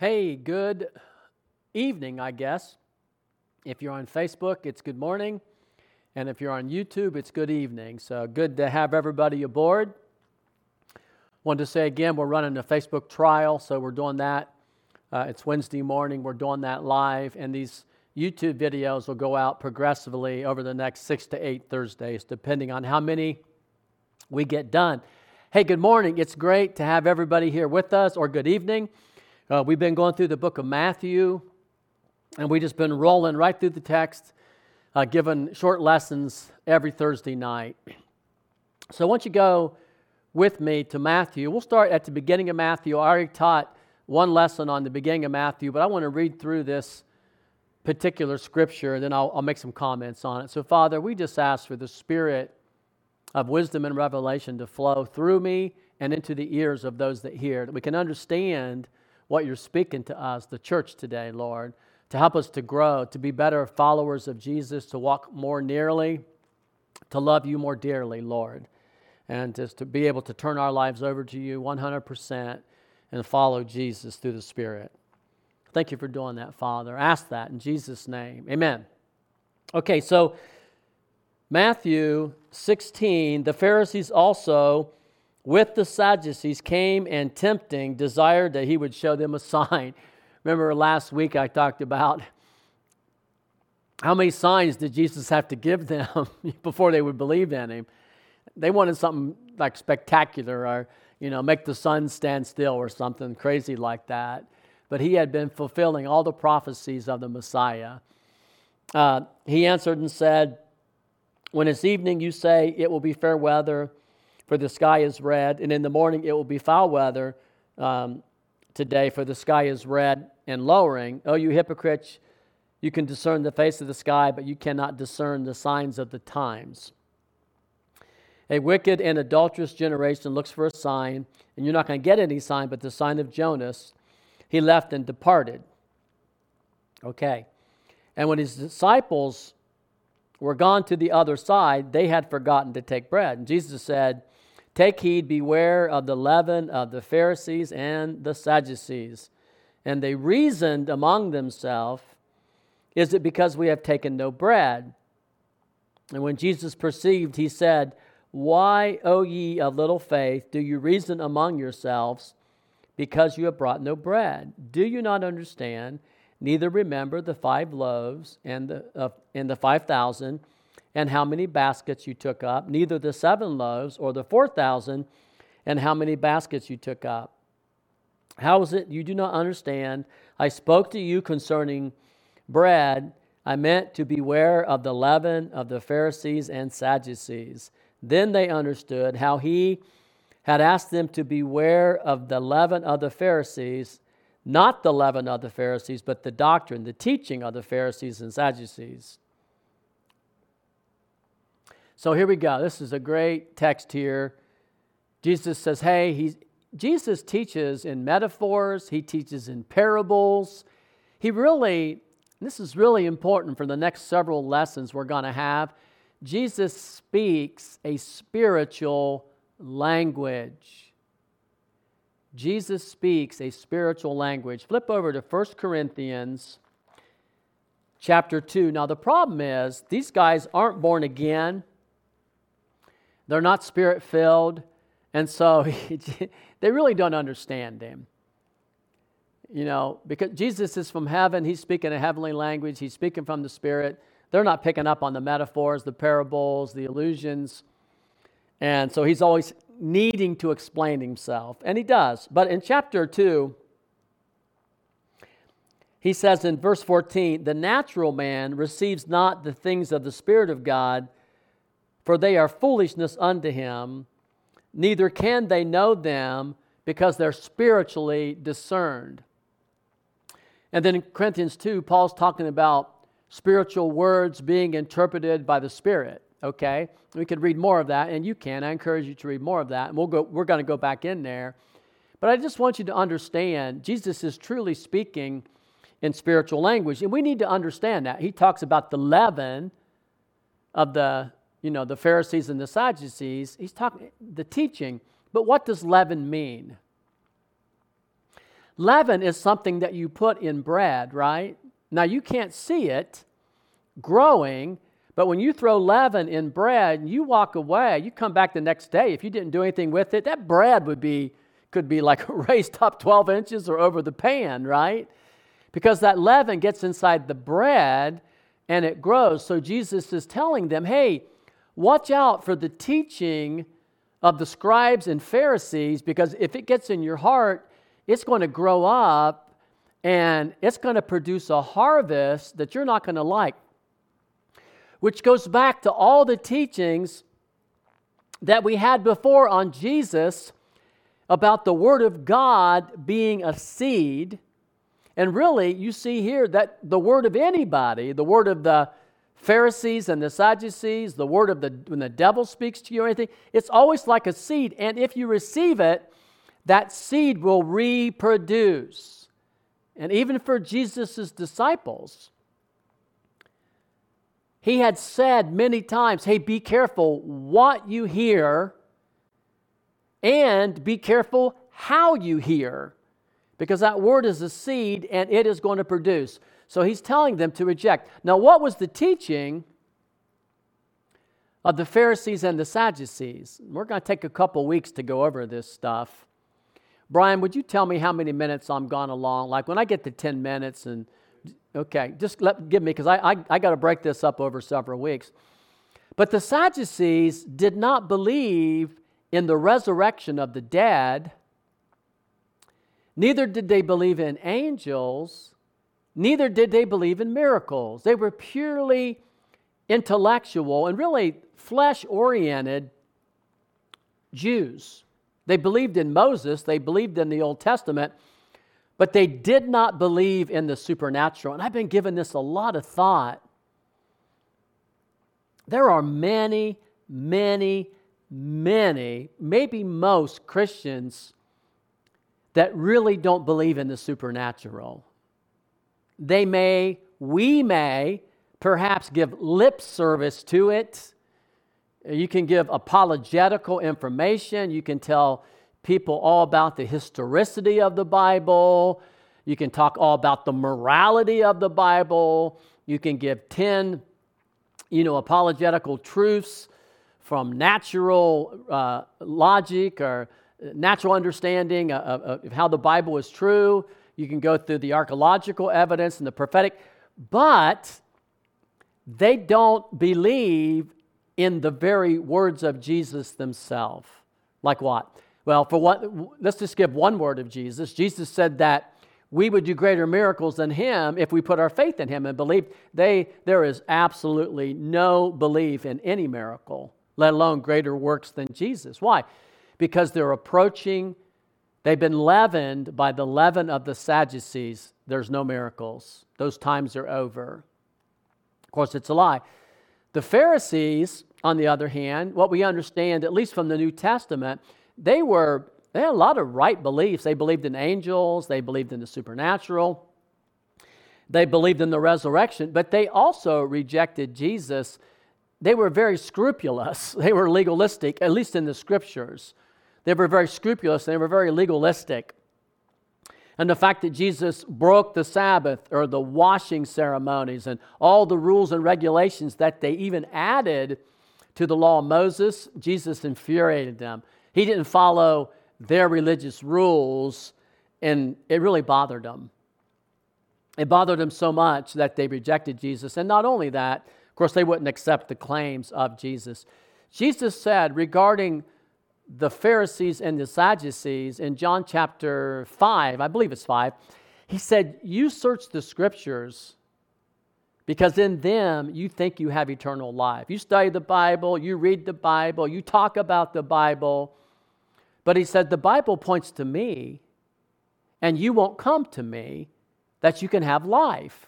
Hey, good evening, I guess. If you're on Facebook, it's good morning. And if you're on YouTube, it's good evening. So good to have everybody aboard. Wanted to say again, we're running a Facebook trial, so we're doing that. Uh, it's Wednesday morning, we're doing that live, and these YouTube videos will go out progressively over the next six to eight Thursdays, depending on how many we get done. Hey, good morning. It's great to have everybody here with us, or good evening. Uh, we've been going through the book of Matthew, and we've just been rolling right through the text, uh, giving short lessons every Thursday night. So want you go with me to Matthew. We'll start at the beginning of Matthew. I already taught one lesson on the beginning of Matthew, but I want to read through this particular scripture, and then I'll, I'll make some comments on it. So, Father, we just ask for the spirit of wisdom and revelation to flow through me and into the ears of those that hear, that we can understand what you're speaking to us, the church today, Lord, to help us to grow, to be better followers of Jesus, to walk more nearly, to love you more dearly, Lord, and just to be able to turn our lives over to you 100% and follow Jesus through the Spirit. Thank you for doing that, Father. Ask that in Jesus' name. Amen. Okay, so Matthew 16, the Pharisees also with the Sadducees came and tempting desired that he would show them a sign. Remember last week I talked about how many signs did Jesus have to give them before they would believe in him? They wanted something like spectacular or, you know, make the sun stand still or something crazy like that. But he had been fulfilling all the prophecies of the Messiah. Uh, he answered and said, When it's evening, you say it will be fair weather for the sky is red, and in the morning it will be foul weather um, today, for the sky is red and lowering. Oh, you hypocrites, you can discern the face of the sky, but you cannot discern the signs of the times. A wicked and adulterous generation looks for a sign, and you're not going to get any sign but the sign of Jonas. He left and departed. Okay. And when his disciples were gone to the other side, they had forgotten to take bread. And Jesus said, Take heed, beware of the leaven of the Pharisees and the Sadducees. And they reasoned among themselves, Is it because we have taken no bread? And when Jesus perceived, he said, Why, O ye of little faith, do you reason among yourselves because you have brought no bread? Do you not understand, neither remember the five loaves and the, uh, and the five thousand? And how many baskets you took up, neither the seven loaves or the four thousand, and how many baskets you took up. How is it you do not understand? I spoke to you concerning bread. I meant to beware of the leaven of the Pharisees and Sadducees. Then they understood how he had asked them to beware of the leaven of the Pharisees, not the leaven of the Pharisees, but the doctrine, the teaching of the Pharisees and Sadducees. So here we go. This is a great text here. Jesus says, hey, he's, Jesus teaches in metaphors, he teaches in parables. He really, this is really important for the next several lessons we're going to have. Jesus speaks a spiritual language. Jesus speaks a spiritual language. Flip over to 1 Corinthians chapter 2. Now, the problem is these guys aren't born again. They're not spirit filled. And so they really don't understand him. You know, because Jesus is from heaven, he's speaking a heavenly language, he's speaking from the Spirit. They're not picking up on the metaphors, the parables, the illusions. And so he's always needing to explain himself. And he does. But in chapter 2, he says in verse 14, the natural man receives not the things of the Spirit of God for they are foolishness unto him, neither can they know them because they're spiritually discerned. And then in Corinthians 2, Paul's talking about spiritual words being interpreted by the Spirit. Okay? We could read more of that, and you can. I encourage you to read more of that, and we'll go, we're going to go back in there. But I just want you to understand Jesus is truly speaking in spiritual language, and we need to understand that. He talks about the leaven of the you know, the Pharisees and the Sadducees, he's talking the teaching. But what does leaven mean? leaven is something that you put in bread, right? Now you can't see it growing, but when you throw leaven in bread and you walk away, you come back the next day, if you didn't do anything with it, that bread would be could be like raised up 12 inches or over the pan, right? Because that leaven gets inside the bread and it grows. So Jesus is telling them, hey, watch out for the teaching of the scribes and Pharisees because if it gets in your heart, it's going to grow up and it's going to produce a harvest that you're not going to like. Which goes back to all the teachings that we had before on Jesus about the Word of God being a seed. And really, you see here that the Word of anybody, the Word of the Pharisees and the Sadducees, the word of the when the devil speaks to you or anything, it's always like a seed. And if you receive it, that seed will reproduce. And even for Jesus' disciples, he had said many times, hey, be careful what you hear and be careful how you hear, because that word is a seed and it is going to produce. So he's telling them to reject. Now, what was the teaching of the Pharisees and the Sadducees? We're going to take a couple weeks to go over this stuff. Brian, would you tell me how many minutes I'm gone along? Like when I get to 10 minutes and okay, just let give me because I, I, I got to break this up over several weeks. But the Sadducees did not believe in the resurrection of the dead, neither did they believe in angels, neither did they believe in miracles. They were purely intellectual and really flesh oriented Jews. They believed in Moses, they believed in the Old Testament, but they did not believe in the supernatural. And I've been giving this a lot of thought. There are many, many, many, maybe most Christians that really don't believe in the supernatural. They may, we may, perhaps give lip service to it. You can give apologetical information. You can tell people all about the historicity of the Bible. You can talk all about the morality of the Bible. You can give 10, you know, apologetical truths from natural uh, logic or natural understanding of, of how the Bible is true. You can go through the archaeological evidence and the prophetic, but they don't believe in the very words of Jesus themselves. Like what? Well, for what let's just give one word of Jesus. Jesus said that we would do greater miracles than him if we put our faith in him and believe they there is absolutely no belief in any miracle let alone greater works than Jesus. Why? Because they're approaching, they've been leavened by the leaven of the Sadducees. There's no miracles, those times are over. Of course, it's a lie. The Pharisees, on the other hand, what we understand, at least from the New Testament, they were they had a lot of right beliefs. They believed in angels, they believed in the supernatural, they believed in the resurrection, but they also rejected Jesus they were very scrupulous. They were legalistic, at least in the scriptures. They were very scrupulous, they were very legalistic. And the fact that Jesus broke the Sabbath or the washing ceremonies and all the rules and regulations that they even added to the law of Moses, Jesus infuriated them. He didn't follow their religious rules, and it really bothered them. It bothered them so much that they rejected Jesus. And not only that, of course, they wouldn't accept the claims of Jesus. Jesus said regarding the Pharisees and the Sadducees in John chapter 5, I believe it's 5, he said, You search the scriptures because in them you think you have eternal life. You study the Bible, you read the Bible, you talk about the Bible. But he said, The Bible points to me, and you won't come to me that you can have life.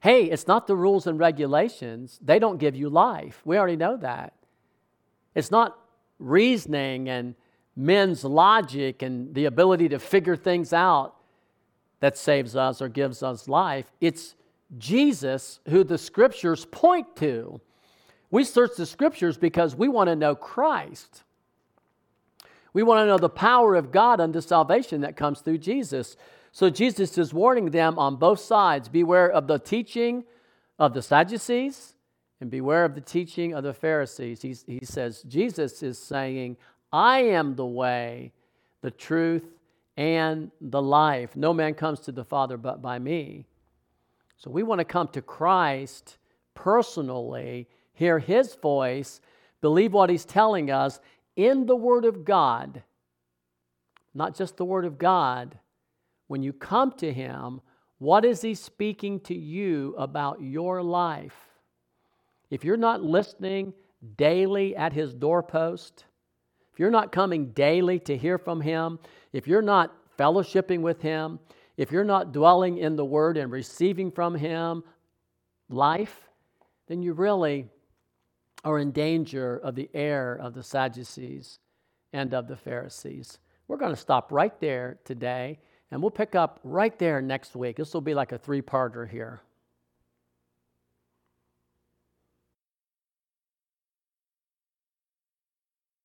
Hey, it's not the rules and regulations. They don't give you life. We already know that. It's not reasoning and men's logic and the ability to figure things out that saves us or gives us life. It's Jesus who the scriptures point to. We search the scriptures because we want to know Christ. We want to know the power of God unto salvation that comes through Jesus. So Jesus is warning them on both sides beware of the teaching of the Sadducees and beware of the teaching of the Pharisees. He's, he says, Jesus is saying, I am the way, the truth, and the life. No man comes to the Father but by me. So we want to come to Christ personally, hear his voice, believe what he's telling us in the Word of God. Not just the Word of God. When you come to him, what is he speaking to you about your life? If you're not listening daily at his doorpost, if you're not coming daily to hear from him, if you're not fellowshipping with him, if you're not dwelling in the word and receiving from him life, then you really are in danger of the error of the Sadducees and of the Pharisees. We're going to stop right there today, and we'll pick up right there next week. This will be like a three parter here.